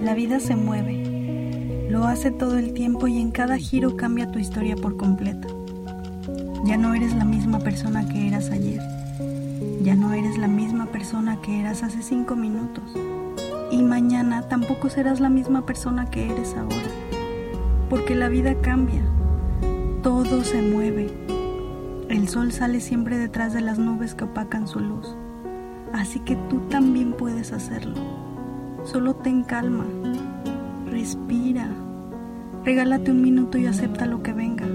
La vida se mueve, lo hace todo el tiempo y en cada giro cambia tu historia por completo. Ya no eres la misma persona que eras ayer. Ya no eres la misma persona que eras hace cinco minutos. Y mañana tampoco serás la misma persona que eres ahora. Porque la vida cambia. Todo se mueve. El sol sale siempre detrás de las nubes que opacan su luz. Así que tú también puedes hacerlo. Solo ten calma. Respira. Regálate un minuto y acepta lo que venga.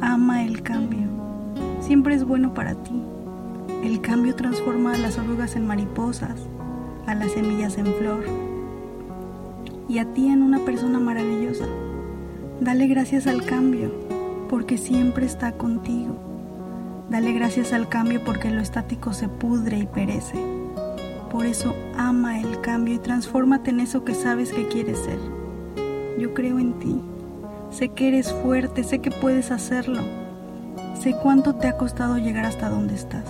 Ama el cambio. Siempre es bueno para ti. El cambio transforma a las orugas en mariposas, a las semillas en flor y a ti en una persona maravillosa. Dale gracias al cambio porque siempre está contigo. Dale gracias al cambio porque lo estático se pudre y perece. Por eso ama el cambio y transfórmate en eso que sabes que quieres ser. Yo creo en ti. Sé que eres fuerte, sé que puedes hacerlo. Sé cuánto te ha costado llegar hasta donde estás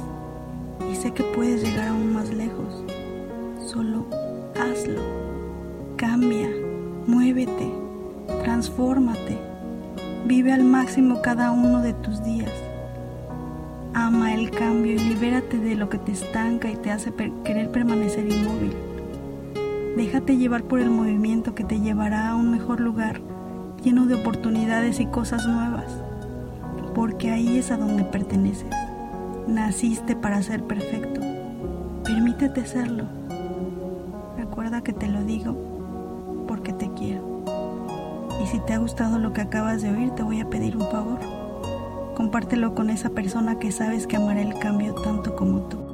y sé que puedes llegar aún más lejos. Solo hazlo. Cambia, muévete, transfórmate. Vive al máximo cada uno de tus días. Ama el cambio y libérate de lo que te estanca y te hace querer permanecer inmóvil. Déjate llevar por el movimiento que te llevará a un mejor lugar lleno de oportunidades y cosas nuevas, porque ahí es a donde perteneces. Naciste para ser perfecto. Permítete serlo. Recuerda que te lo digo porque te quiero. Y si te ha gustado lo que acabas de oír, te voy a pedir un favor. Compártelo con esa persona que sabes que amará el cambio tanto como tú.